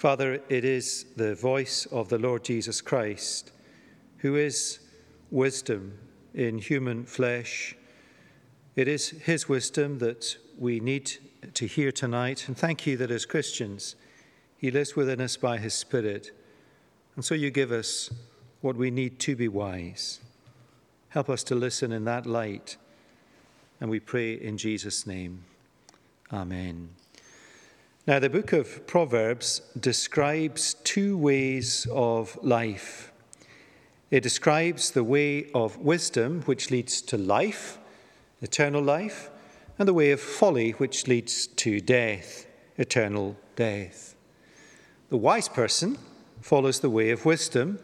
Father, it is the voice of the Lord Jesus Christ, who is wisdom in human flesh. It is his wisdom that we need to hear tonight. And thank you that as Christians, he lives within us by his Spirit. And so you give us what we need to be wise. Help us to listen in that light. And we pray in Jesus' name. Amen. Now, the book of Proverbs describes two ways of life. It describes the way of wisdom, which leads to life, eternal life, and the way of folly, which leads to death, eternal death. The wise person follows the way of wisdom,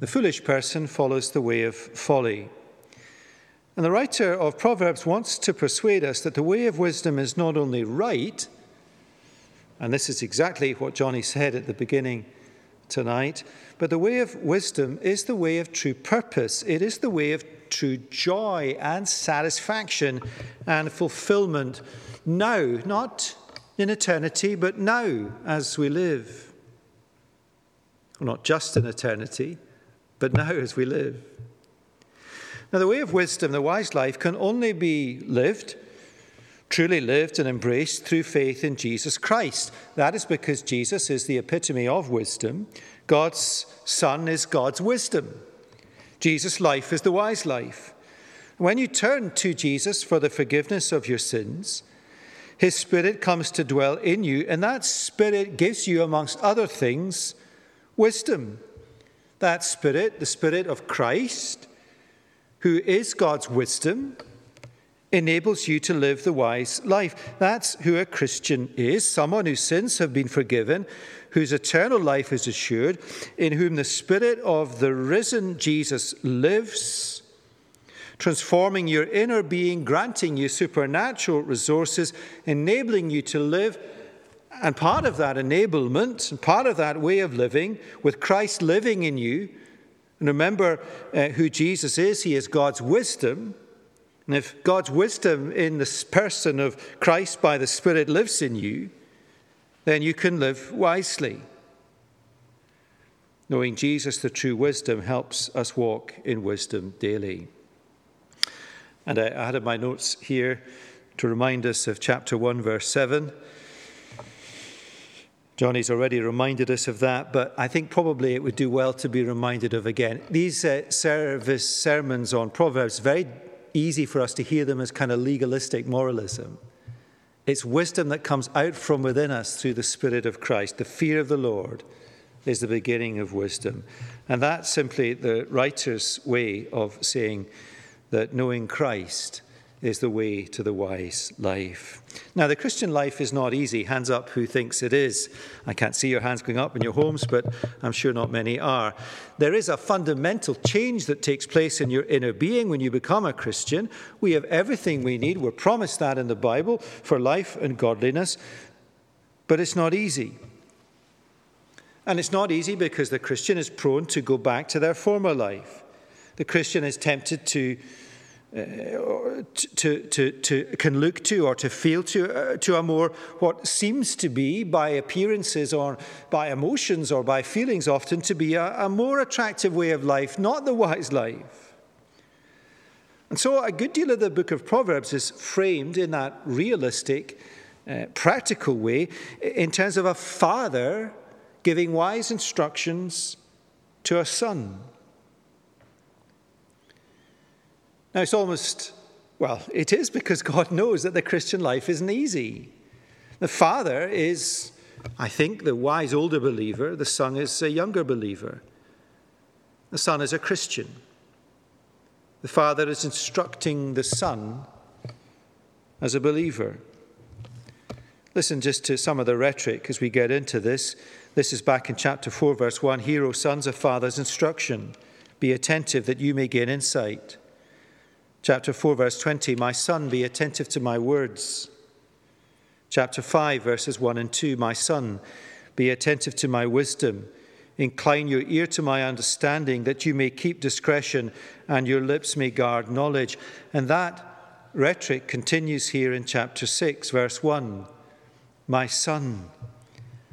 the foolish person follows the way of folly. And the writer of Proverbs wants to persuade us that the way of wisdom is not only right, and this is exactly what Johnny said at the beginning tonight. But the way of wisdom is the way of true purpose, it is the way of true joy and satisfaction and fulfillment now, not in eternity, but now as we live. Well, not just in eternity, but now as we live. Now, the way of wisdom, the wise life, can only be lived truly lived and embraced through faith in Jesus Christ. That is because Jesus is the epitome of wisdom. God's Son is God's wisdom. Jesus' life is the wise life. When you turn to Jesus for the forgiveness of your sins, his Spirit comes to dwell in you, and that Spirit gives you, amongst other things, wisdom. That Spirit, the Spirit of Christ, who is God's wisdom, enables you to live the wise life. That's who a Christian is someone whose sins have been forgiven, whose eternal life is assured, in whom the Spirit of the risen Jesus lives, transforming your inner being, granting you supernatural resources, enabling you to live. And part of that enablement, and part of that way of living, with Christ living in you, and remember uh, who Jesus is, He is God's wisdom and if God's wisdom in the person of Christ by the Spirit lives in you, then you can live wisely. Knowing Jesus, the true wisdom, helps us walk in wisdom daily. And I added my notes here to remind us of chapter 1, verse 7. Johnny's already reminded us of that, but I think probably it would do well to be reminded of again. These uh, service sermons on Proverbs very easy for us to hear them as kind of legalistic moralism. It's wisdom that comes out from within us through the Spirit of Christ. The fear of the Lord is the beginning of wisdom. And that's simply the writer's way of saying that knowing Christ is the way to the wise life. Now, the Christian life is not easy. Hands up who thinks it is. I can't see your hands going up in your homes, but I'm sure not many are. There is a fundamental change that takes place in your inner being when you become a Christian. We have everything we need. We're promised that in the Bible for life and godliness, but it's not easy. And it's not easy because the Christian is prone to go back to their former life. The Christian is tempted to uh, to, to, to, can look to or to feel to, uh, to a more, what seems to be by appearances or by emotions or by feelings often to be a, a more attractive way of life, not the wise life. And so a good deal of the book of Proverbs is framed in that realistic, uh, practical way in terms of a father giving wise instructions to a son. Now, it's almost, well, it is because God knows that the Christian life isn't easy. The father is, I think, the wise older believer, the son is a younger believer. The son is a Christian. The father is instructing the son as a believer. Listen just to some of the rhetoric as we get into this. This is back in chapter 4, verse 1. Hear, O sons of father's instruction. Be attentive that you may gain insight. Chapter 4, verse 20 My son, be attentive to my words. Chapter 5, verses 1 and 2 My son, be attentive to my wisdom. Incline your ear to my understanding, that you may keep discretion and your lips may guard knowledge. And that rhetoric continues here in chapter 6, verse 1. My son.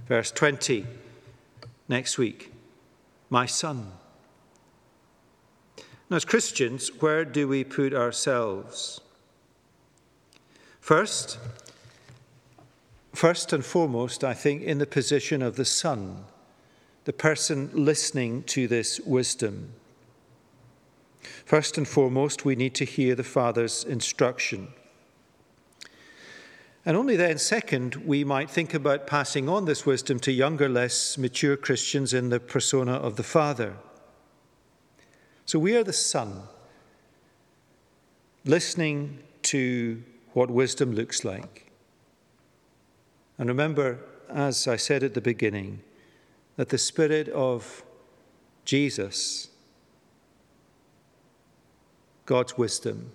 Verse 20. next week. My son. Now, as Christians, where do we put ourselves? First, first and foremost, I think, in the position of the son, the person listening to this wisdom. First and foremost, we need to hear the Father's instruction. And only then, second, we might think about passing on this wisdom to younger, less mature Christians in the persona of the Father. So we are the Son, listening to what wisdom looks like. And remember, as I said at the beginning, that the Spirit of Jesus, God's wisdom,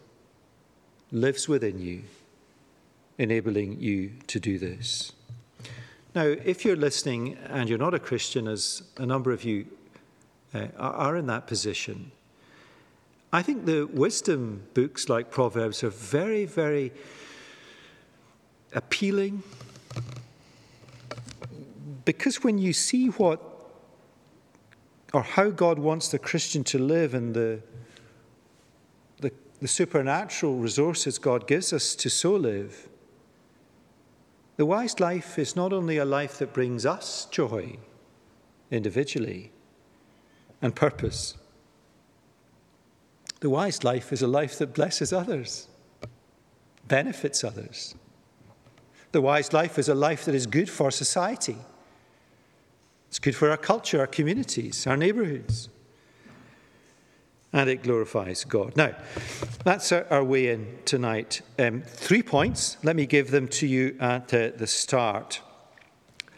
lives within you, enabling you to do this. Now, if you're listening and you're not a Christian, as a number of you uh, are in that position, I think the wisdom books like Proverbs are very, very appealing because when you see what or how God wants the Christian to live and the, the, the supernatural resources God gives us to so live, the wise life is not only a life that brings us joy individually and purpose the wise life is a life that blesses others, benefits others. The wise life is a life that is good for society. It's good for our culture, our communities, our neighborhoods. And it glorifies God. Now, that's our, our way in tonight. Um, three points. Let me give them to you at uh, the start.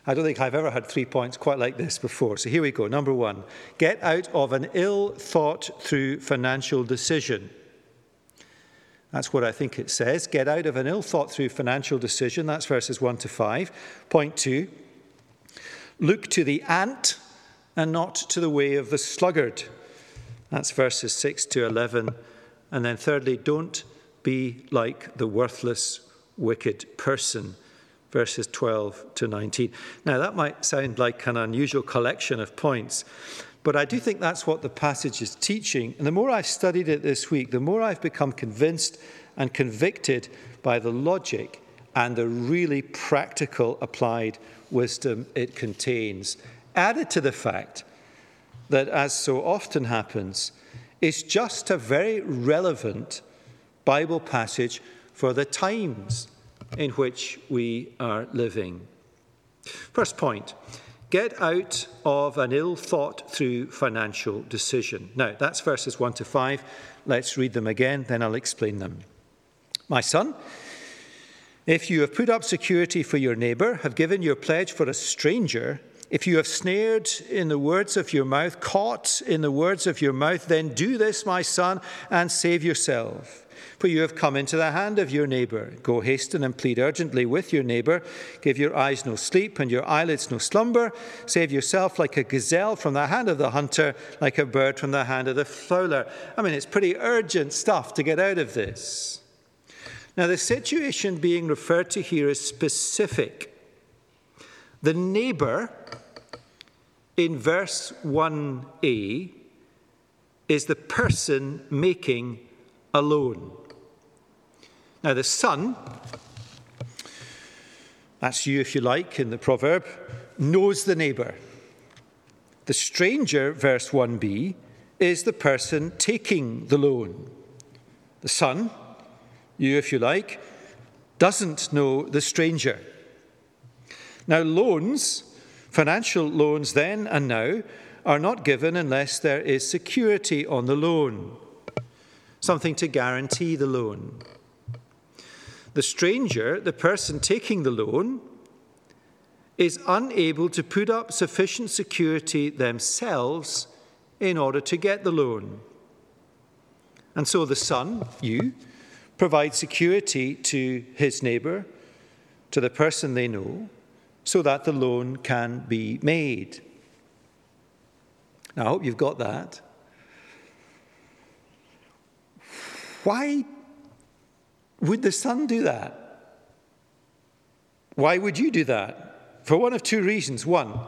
I don't think I've ever had three points quite like this before. So here we go. Number one get out of an ill thought through financial decision. That's what I think it says. Get out of an ill thought through financial decision. That's verses 1 to 5. Point 2 Look to the ant and not to the way of the sluggard. That's verses 6 to 11. And then thirdly, don't be like the worthless, wicked person verses 12 to 19. Now, that might sound like an unusual collection of points, but I do think that's what the passage is teaching. And the more I've studied it this week, the more I've become convinced and convicted by the logic and the really practical applied wisdom it contains, added to the fact that, as so often happens, it's just a very relevant Bible passage for the times in which we are living. First point get out of an ill thought through financial decision. Now, that's verses 1 to 5. Let's read them again, then I'll explain them. My son, if you have put up security for your neighbor, have given your pledge for a stranger, if you have snared in the words of your mouth, caught in the words of your mouth, then do this, my son, and save yourself. For you have come into the hand of your neighbor. Go hasten and plead urgently with your neighbor. Give your eyes no sleep and your eyelids no slumber. Save yourself like a gazelle from the hand of the hunter, like a bird from the hand of the fowler. I mean, it's pretty urgent stuff to get out of this. Now, the situation being referred to here is specific. The neighbor in verse 1a is the person making a loan. Now, the son, that's you if you like in the proverb, knows the neighbor. The stranger, verse 1b, is the person taking the loan. The son, you if you like, doesn't know the stranger. Now, loans, financial loans then and now, are not given unless there is security on the loan, something to guarantee the loan. The stranger, the person taking the loan, is unable to put up sufficient security themselves in order to get the loan. And so the son, you, provide security to his neighbor, to the person they know, so that the loan can be made. Now, I hope you've got that. Why would the son do that? Why would you do that? For one of two reasons. One,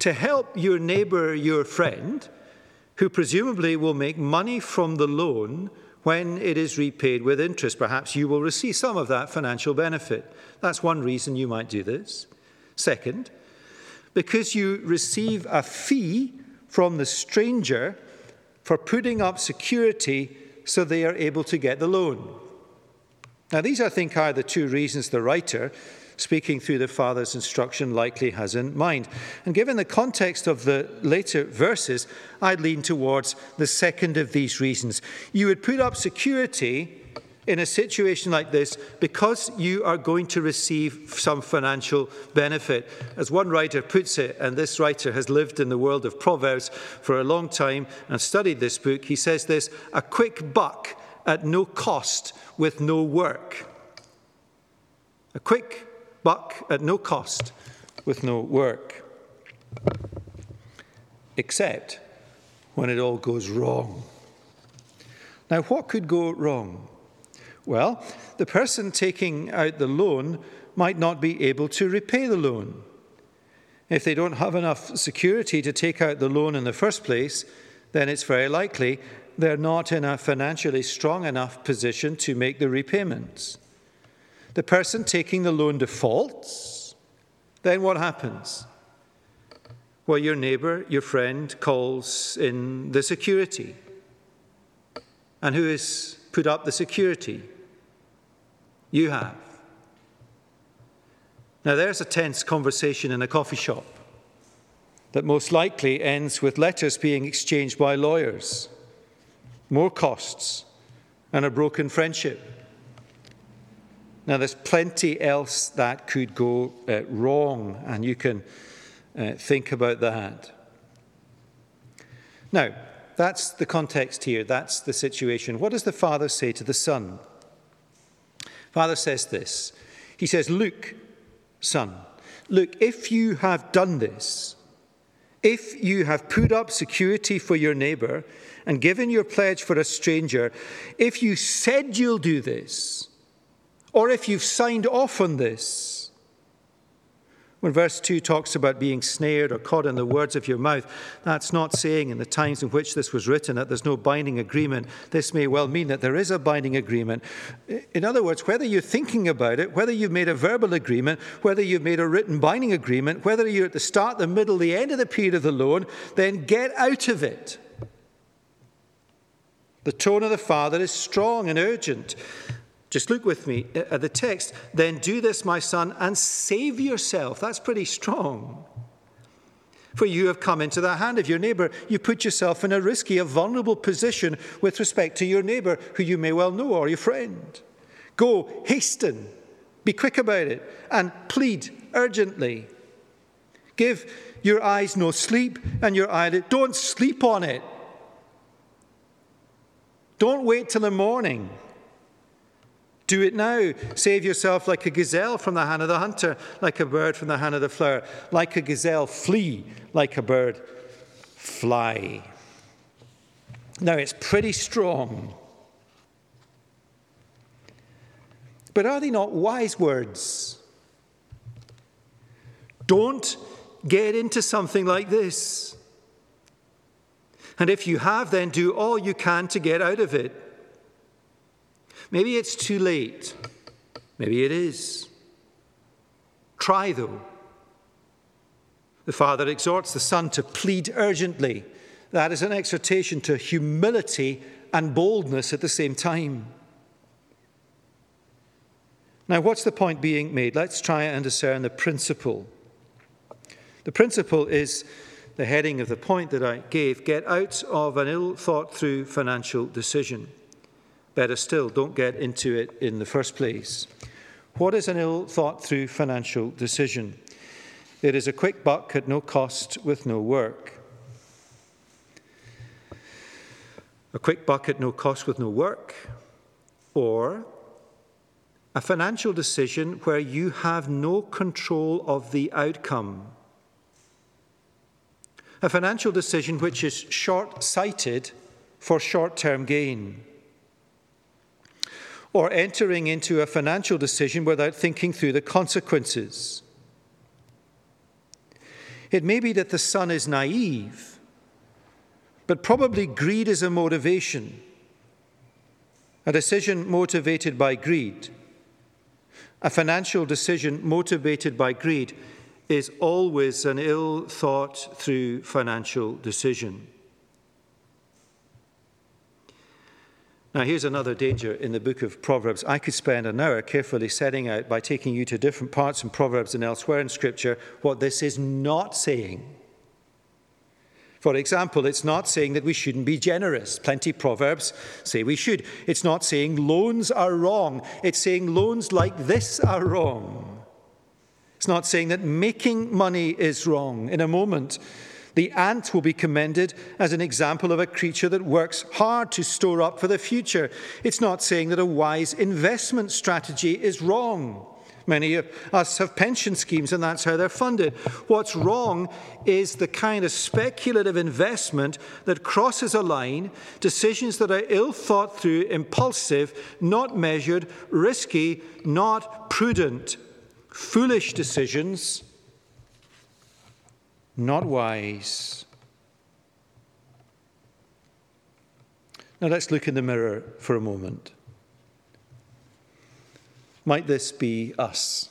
to help your neighbor, your friend, who presumably will make money from the loan when it is repaid with interest. Perhaps you will receive some of that financial benefit. That's one reason you might do this. Second, because you receive a fee from the stranger for putting up security so they are able to get the loan. Now, these, I think, are the two reasons the writer, speaking through the Father's instruction, likely has in mind. And given the context of the later verses, I'd lean towards the second of these reasons. You would put up security in a situation like this because you are going to receive some financial benefit. As one writer puts it, and this writer has lived in the world of Proverbs for a long time and studied this book, he says this a quick buck at no cost with no work. A quick buck at no cost with no work. Except when it all goes wrong. Now, what could go wrong? Well, the person taking out the loan might not be able to repay the loan. If they don't have enough security to take out the loan in the first place, then it's very likely they're not in a financially strong enough position to make the repayments. The person taking the loan defaults, then what happens? Well, your neighbor, your friend calls in the security. And who has put up the security? You have. Now, there's a tense conversation in a coffee shop that most likely ends with letters being exchanged by lawyers more costs, and a broken friendship. Now, there's plenty else that could go uh, wrong, and you can uh, think about that. Now, that's the context here, that's the situation. What does the Father say to the Son? Father says this He says, Look, Son, look, if you have done this, if you have put up security for your neighbor and given your pledge for a stranger, if you said you'll do this, or if you've signed off on this, when verse 2 talks about being snared or caught in the words of your mouth, that's not saying in the times in which this was written that there's no binding agreement. This may well mean that there is a binding agreement. In other words, whether you're thinking about it, whether you've made a verbal agreement, whether you've made a written binding agreement, whether you're at the start, the middle, the end of the period of the loan, then get out of it. The tone of the Father is strong and urgent. Just look with me at the text. Then do this, my son, and save yourself. That's pretty strong. For you have come into the hand of your neighbor. You put yourself in a risky, a vulnerable position with respect to your neighbor, who you may well know or your friend. Go, hasten, be quick about it, and plead urgently. Give your eyes no sleep and your eyelid. Don't sleep on it. Don't wait till the morning. Do it now. Save yourself like a gazelle from the hand of the hunter, like a bird from the hand of the fowler. Like a gazelle, flee. Like a bird, fly. Now, it's pretty strong. But are they not wise words? Don't get into something like this. And if you have, then do all you can to get out of it. Maybe it's too late. Maybe it is. Try, though. The Father exhorts the Son to plead urgently. That is an exhortation to humility and boldness at the same time. Now, what's the point being made? Let's try and discern the principle. The principle is the heading of the point that I gave get out of an ill thought through financial decision. Better still, don't get into it in the first place. What is an ill thought through financial decision? It is a quick buck at no cost with no work. A quick buck at no cost with no work, or a financial decision where you have no control of the outcome. A financial decision which is short sighted for short term gain or entering into a financial decision without thinking through the consequences. It may be that the son is naive, but probably greed is a motivation, a decision motivated by greed. A financial decision motivated by greed is always an ill thought through financial decision. Now, here's another danger in the book of Proverbs. I could spend an hour carefully setting out by taking you to different parts in Proverbs and elsewhere in Scripture what this is not saying. For example, it's not saying that we shouldn't be generous. Plenty Proverbs say we should. It's not saying loans are wrong. It's saying loans like this are wrong. It's not saying that making money is wrong. In a moment, the ant will be commended as an example of a creature that works hard to store up for the future. It's not saying that a wise investment strategy is wrong. Many of us have pension schemes, and that's how they're funded. What's wrong is the kind of speculative investment that crosses a line, decisions that are ill thought through, impulsive, not measured, risky, not prudent, foolish decisions not wise. Now let's look in the mirror for a moment. Might this be us?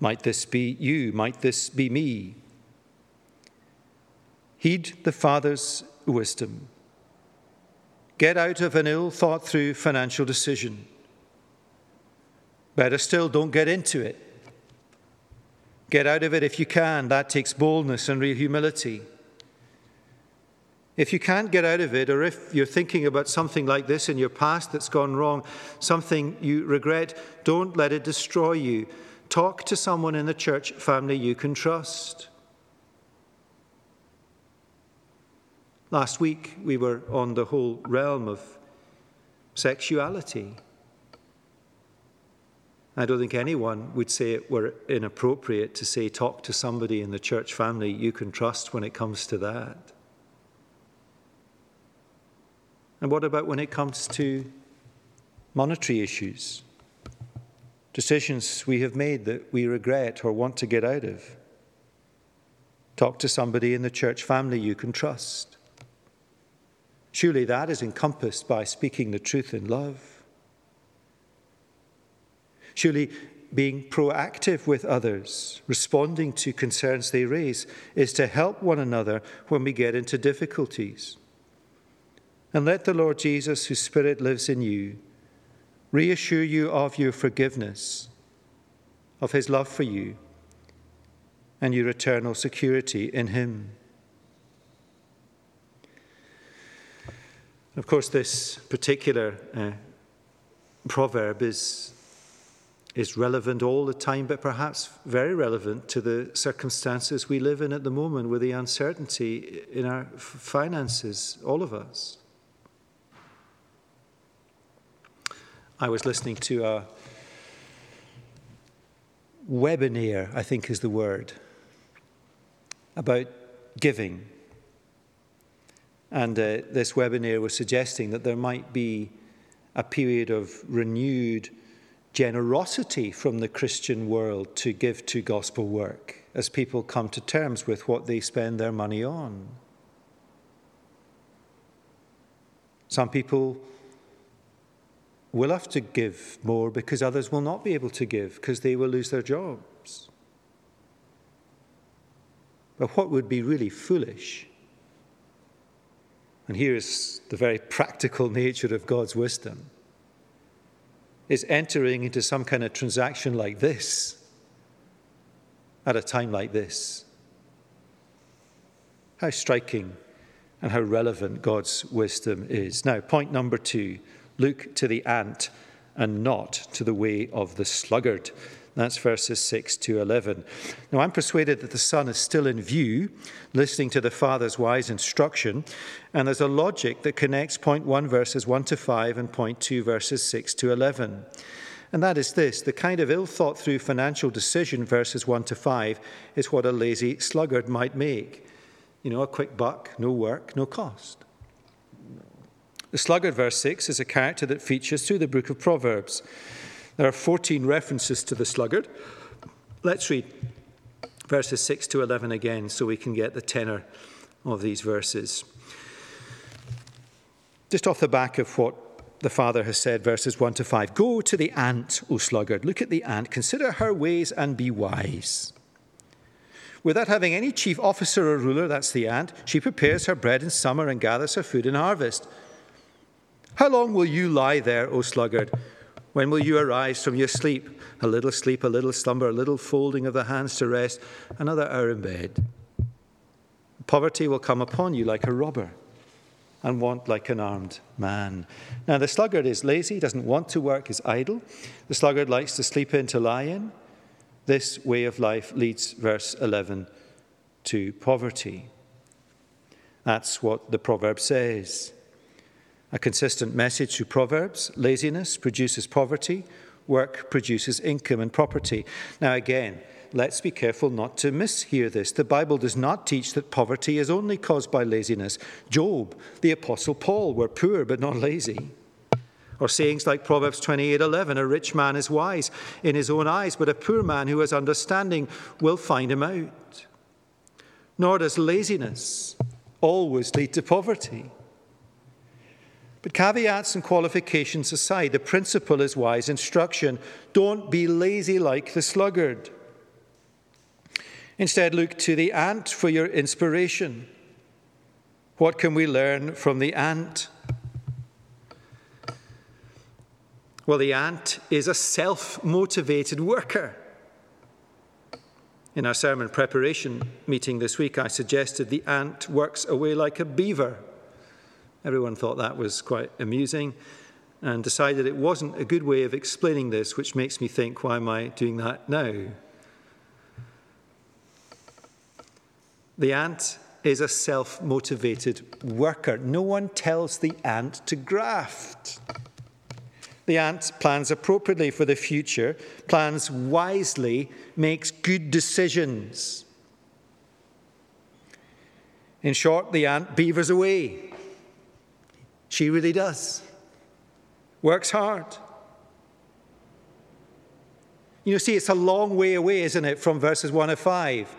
Might this be you? Might this be me? Heed the Father's wisdom. Get out of an ill thought through financial decision. Better still, don't get into it. Get out of it if you can. That takes boldness and real humility. If you can't get out of it, or if you're thinking about something like this in your past that's gone wrong, something you regret, don't let it destroy you. Talk to someone in the church family you can trust. Last week, we were on the whole realm of sexuality. I don't think anyone would say it were inappropriate to say, talk to somebody in the church family you can trust when it comes to that. And what about when it comes to monetary issues? Decisions we have made that we regret or want to get out of? Talk to somebody in the church family you can trust. Surely that is encompassed by speaking the truth in love. Surely being proactive with others, responding to concerns they raise, is to help one another when we get into difficulties. And let the Lord Jesus, whose Spirit lives in you, reassure you of your forgiveness, of his love for you, and your eternal security in him. Of course, this particular uh, proverb is is relevant all the time, but perhaps very relevant to the circumstances we live in at the moment with the uncertainty in our finances, all of us. I was listening to a webinar, I think is the word, about giving. And uh, this webinar was suggesting that there might be a period of renewed generosity from the Christian world to give to gospel work as people come to terms with what they spend their money on. Some people will have to give more because others will not be able to give because they will lose their jobs. But what would be really foolish? And here is the very practical nature of God's wisdom is entering into some kind of transaction like this at a time like this. How striking and how relevant God's wisdom is. Now, point number two look to the ant and not to the way of the sluggard. That's verses 6 to 11. Now, I'm persuaded that the Son is still in view, listening to the Father's wise instruction, and there's a logic that connects point 1, verses 1 to 5, and point 2, verses 6 to 11. And that is this the kind of ill thought through financial decision, verses 1 to 5, is what a lazy sluggard might make. You know, a quick buck, no work, no cost. The sluggard, verse 6, is a character that features through the book of Proverbs. There are 14 references to the sluggard. Let's read verses 6 to 11 again, so we can get the tenor of these verses. Just off the back of what the Father has said, verses 1 to 5 Go to the ant, O sluggard, look at the ant, consider her ways and be wise. Without having any chief officer or ruler, that's the ant, she prepares her bread in summer and gathers her food in harvest. How long will you lie there, O sluggard? When will you arise from your sleep? A little sleep, a little slumber, a little folding of the hands to rest, another hour in bed. Poverty will come upon you like a robber and want like an armed man. Now, the sluggard is lazy, doesn't want to work, is idle. The sluggard likes to sleep in to lie in. This way of life leads, verse 11, to poverty. That's what the proverb says. A consistent message through Proverbs laziness produces poverty, work produces income and property. Now, again, let's be careful not to mishear this. The Bible does not teach that poverty is only caused by laziness. Job, the Apostle Paul, were poor but not lazy. Or sayings like Proverbs 28:11, a rich man is wise in his own eyes, but a poor man who has understanding will find him out. Nor does laziness always lead to poverty. But caveats and qualifications aside, the principle is wise instruction. Don't be lazy like the sluggard. Instead, look to the ant for your inspiration. What can we learn from the ant? Well, the ant is a self motivated worker. In our sermon preparation meeting this week, I suggested the ant works away like a beaver. Everyone thought that was quite amusing and decided it wasn't a good way of explaining this, which makes me think, why am I doing that now? The ant is a self motivated worker. No one tells the ant to graft. The ant plans appropriately for the future, plans wisely, makes good decisions. In short, the ant beavers away. She really does. Works hard. You see, it's a long way away, isn't it, from verses 1 to 5.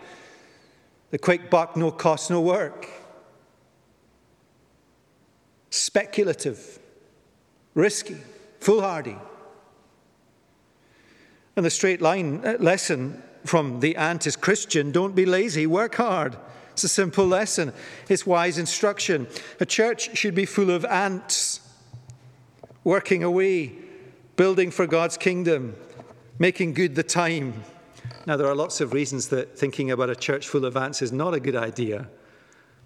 The quick buck, no cost, no work. Speculative, risky, foolhardy. And the straight line uh, lesson from the ant is Christian don't be lazy, work hard. It's a simple lesson. It's wise instruction. A church should be full of ants, working away, building for God's kingdom, making good the time, now, there are lots of reasons that thinking about a church full of ants is not a good idea.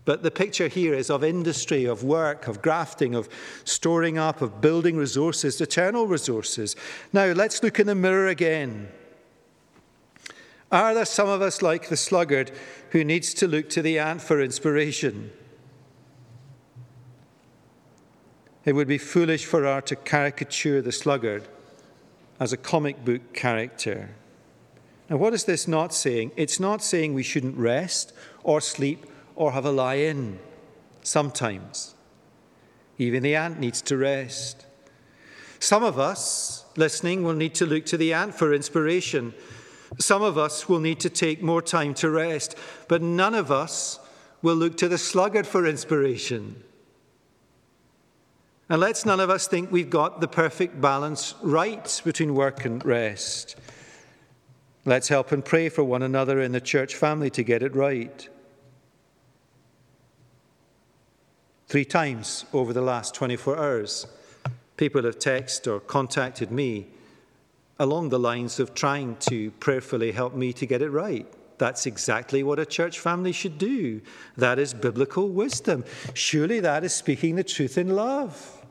But the picture here is of industry, of work, of grafting, of storing up, of building resources, eternal resources. Now, let's look in the mirror again. Are there some of us like the sluggard who needs to look to the ant for inspiration? It would be foolish for our to caricature the sluggard as a comic book character. Now, what is this not saying? It's not saying we shouldn't rest or sleep or have a lie in sometimes. Even the ant needs to rest. Some of us listening will need to look to the ant for inspiration. Some of us will need to take more time to rest, but none of us will look to the sluggard for inspiration. And let's none of us think we've got the perfect balance right between work and rest. Let's help and pray for one another in the church family to get it right. Three times over the last 24 hours, people have texted or contacted me along the lines of trying to prayerfully help me to get it right. That's exactly what a church family should do. That is biblical wisdom. Surely that is speaking the truth in love.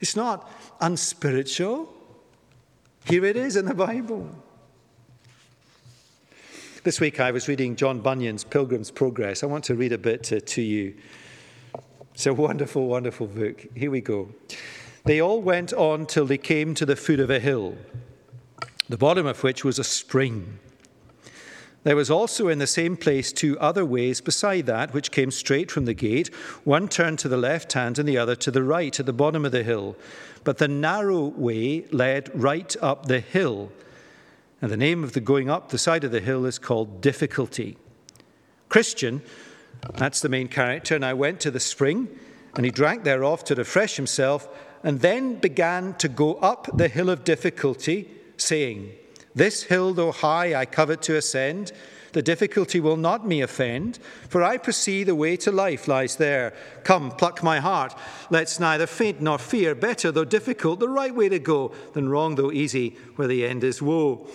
It's not unspiritual. Here it is in the Bible. This week I was reading John Bunyan's Pilgrim's Progress. I want to read a bit to, to you. It's a wonderful, wonderful book. Here we go. They all went on till they came to the foot of a hill, the bottom of which was a spring. There was also in the same place two other ways beside that, which came straight from the gate. One turned to the left hand and the other to the right at the bottom of the hill. But the narrow way led right up the hill, And the name of the going up the side of the hill is called difficulty. Christian, that's the main character, and I went to the spring, and he drank thereof to refresh himself, and then began to go up the hill of difficulty, saying, This hill, though high, I covet to ascend. The difficulty will not me offend, for I perceive the way to life lies there. Come, pluck my heart. Let's neither faint nor fear. Better, though difficult, the right way to go, than wrong, though easy, where the end is woe.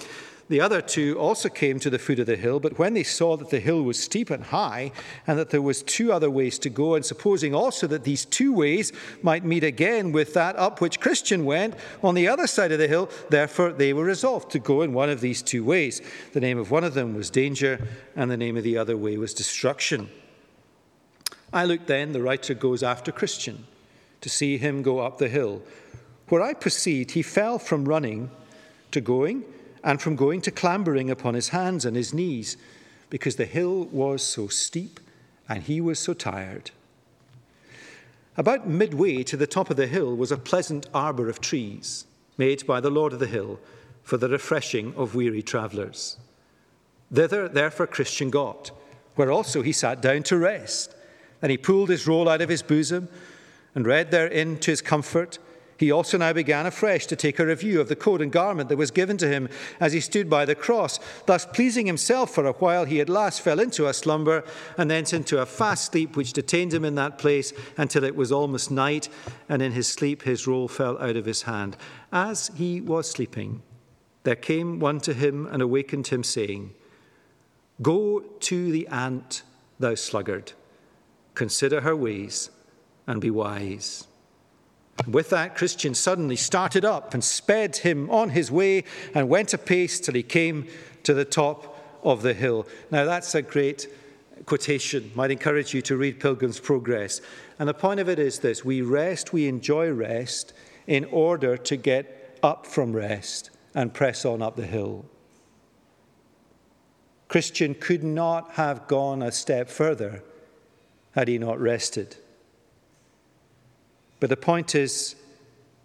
The other two also came to the foot of the hill, but when they saw that the hill was steep and high, and that there was two other ways to go, and supposing also that these two ways might meet again with that up which Christian went on the other side of the hill, therefore they were resolved to go in one of these two ways. The name of one of them was danger, and the name of the other way was destruction. I looked then, the writer goes after Christian, to see him go up the hill, where I perceived he fell from running to going and from going to clambering upon his hands and his knees, because the hill was so steep and he was so tired. About midway to the top of the hill was a pleasant arbour of trees, made by the Lord of the hill for the refreshing of weary travellers. Thither, therefore, Christian got, where also he sat down to rest. And he pulled his roll out of his bosom and read therein to his comfort he also now began afresh to take a review of the coat and garment that was given to him as he stood by the cross. Thus, pleasing himself for a while, he at last fell into a slumber and thence into a fast sleep, which detained him in that place until it was almost night. And in his sleep, his roll fell out of his hand. As he was sleeping, there came one to him and awakened him, saying, Go to the ant, thou sluggard, consider her ways and be wise. With that, Christian suddenly started up and sped him on his way and went apace till he came to the top of the hill. Now, that's a great quotation. Might encourage you to read Pilgrim's Progress. And the point of it is this we rest, we enjoy rest in order to get up from rest and press on up the hill. Christian could not have gone a step further had he not rested. But the point is,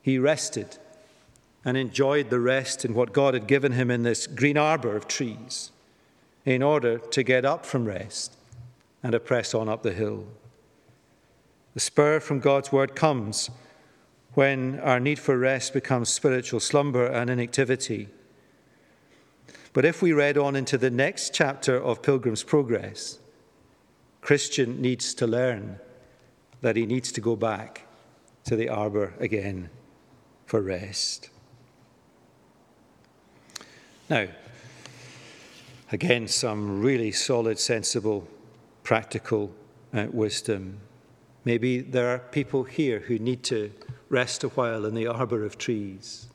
he rested and enjoyed the rest in what God had given him in this green arbor of trees in order to get up from rest and to press on up the hill. The spur from God's word comes when our need for rest becomes spiritual slumber and inactivity. But if we read on into the next chapter of Pilgrim's Progress, Christian needs to learn that he needs to go back to the arbour again for rest. Now, again, some really solid, sensible, practical uh, wisdom. Maybe there are people here who need to rest a while in the arbour of trees.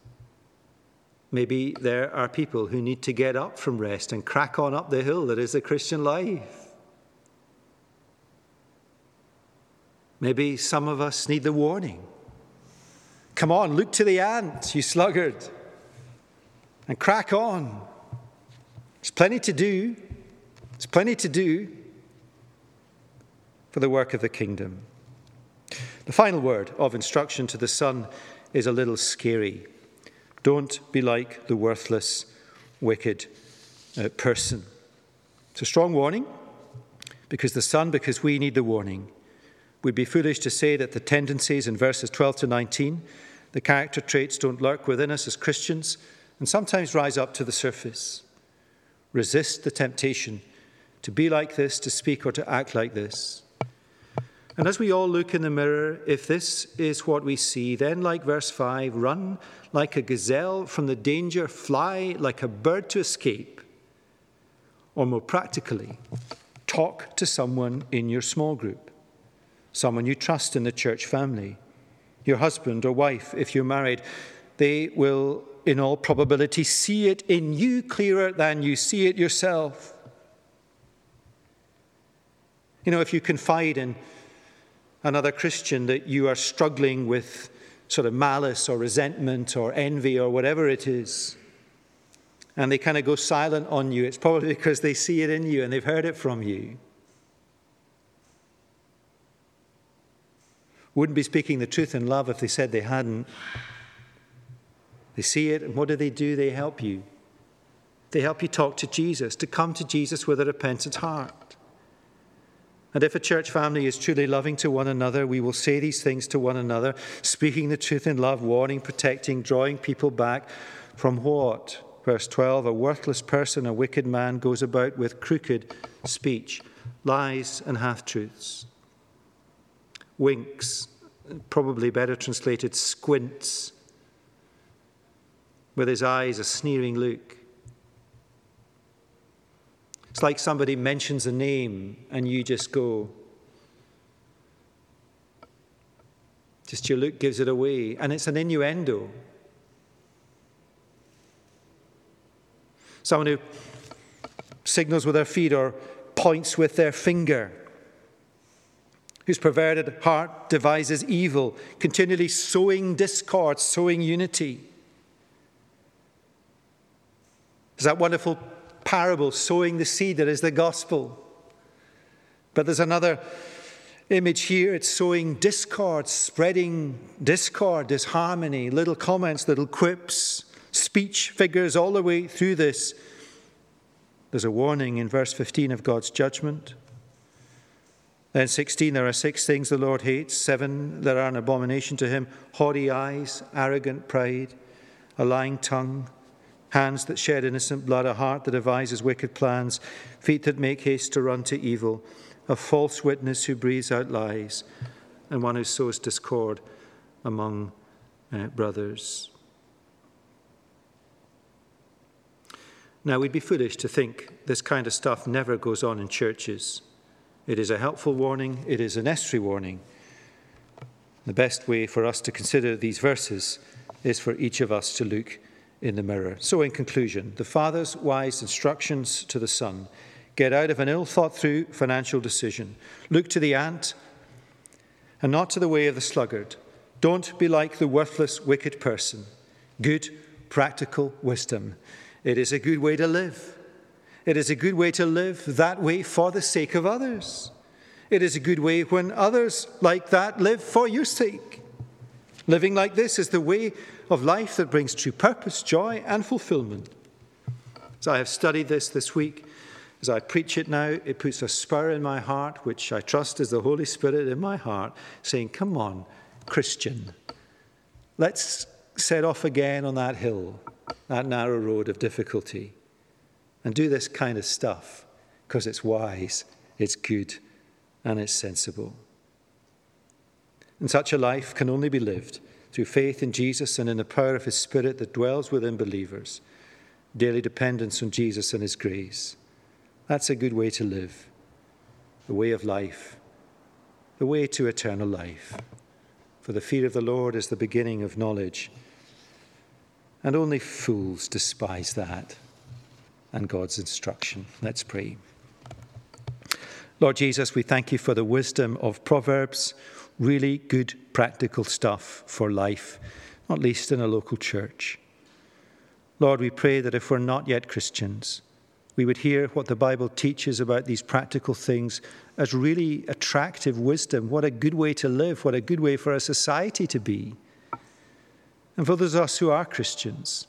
Maybe there are people who need to get up from rest and crack on up the hill that is the Christian life. Maybe some of us need the warning. Come on, look to the ant, you sluggard, and crack on. There's plenty to do. There's plenty to do for the work of the kingdom. The final word of instruction to the son is a little scary. Don't be like the worthless, wicked uh, person. It's a strong warning because the son, because we need the warning. We'd be foolish to say that the tendencies in verses 12 to 19, the character traits don't lurk within us as Christians and sometimes rise up to the surface. Resist the temptation to be like this, to speak or to act like this. And as we all look in the mirror, if this is what we see, then, like verse 5, run like a gazelle from the danger, fly like a bird to escape. Or more practically, talk to someone in your small group someone you trust in the church family, your husband or wife, if you're married, they will, in all probability, see it in you clearer than you see it yourself. You know, if you confide in another Christian that you are struggling with sort of malice or resentment or envy or whatever it is, and they kind of go silent on you, it's probably because they see it in you and they've heard it from you. Wouldn't be speaking the truth in love if they said they hadn't. They see it, and what do they do? They help you. They help you talk to Jesus, to come to Jesus with a repentant heart. And if a church family is truly loving to one another, we will say these things to one another, speaking the truth in love, warning, protecting, drawing people back from what? Verse 12 A worthless person, a wicked man, goes about with crooked speech, lies, and half truths. Winks, probably better translated, squints, with his eyes a sneering look. It's like somebody mentions a name and you just go, just your look gives it away, and it's an innuendo. Someone who signals with their feet or points with their finger, whose perverted heart devises evil, continually sowing discord, sowing unity. There's that wonderful parable, sowing the seed that is the gospel. But there's another image here. It's sowing discord, spreading discord, disharmony, little comments, little quips, speech figures all the way through this. There's a warning in verse 15 of God's judgment. Then 16, there are six things the Lord hates, seven that are an abomination to him haughty eyes, arrogant pride, a lying tongue, hands that shed innocent blood, a heart that devises wicked plans, feet that make haste to run to evil, a false witness who breathes out lies, and one who sows discord among uh, brothers. Now, we'd be foolish to think this kind of stuff never goes on in churches. It is a helpful warning, it is a necessary warning. The best way for us to consider these verses is for each of us to look in the mirror. So, in conclusion, the Father's wise instructions to the Son get out of an ill thought through financial decision. Look to the ant and not to the way of the sluggard. Don't be like the worthless, wicked person. Good, practical wisdom it is a good way to live. It is a good way to live that way for the sake of others. It is a good way when others like that live for your sake. Living like this is the way of life that brings true purpose, joy, and fulfillment. As I have studied this this week, as I preach it now, it puts a spur in my heart, which I trust is the Holy Spirit in my heart, saying, Come on, Christian, let's set off again on that hill that narrow road of difficulty and do this kind of stuff because it's wise, it's good, and it's sensible. And such a life can only be lived through faith in Jesus and in the power of His Spirit that dwells within believers, daily dependence on Jesus and His grace. That's a good way to live, the way of life, the way to eternal life. For the fear of the Lord is the beginning of knowledge and only fools despise that and God's instruction. Let's pray. Lord Jesus, we thank you for the wisdom of Proverbs, really good practical stuff for life, not least in a local church. Lord, we pray that if we're not yet Christians, we would hear what the Bible teaches about these practical things as really attractive wisdom. What a good way to live, what a good way for a society to be. And for those of us who are Christians,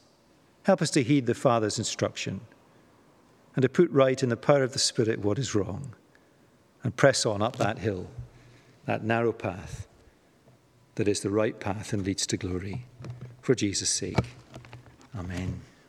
help us to heed the Father's instruction and to put right in the power of the Spirit what is wrong and press on up that hill, that narrow path that is the right path and leads to glory. For Jesus' sake. Amen.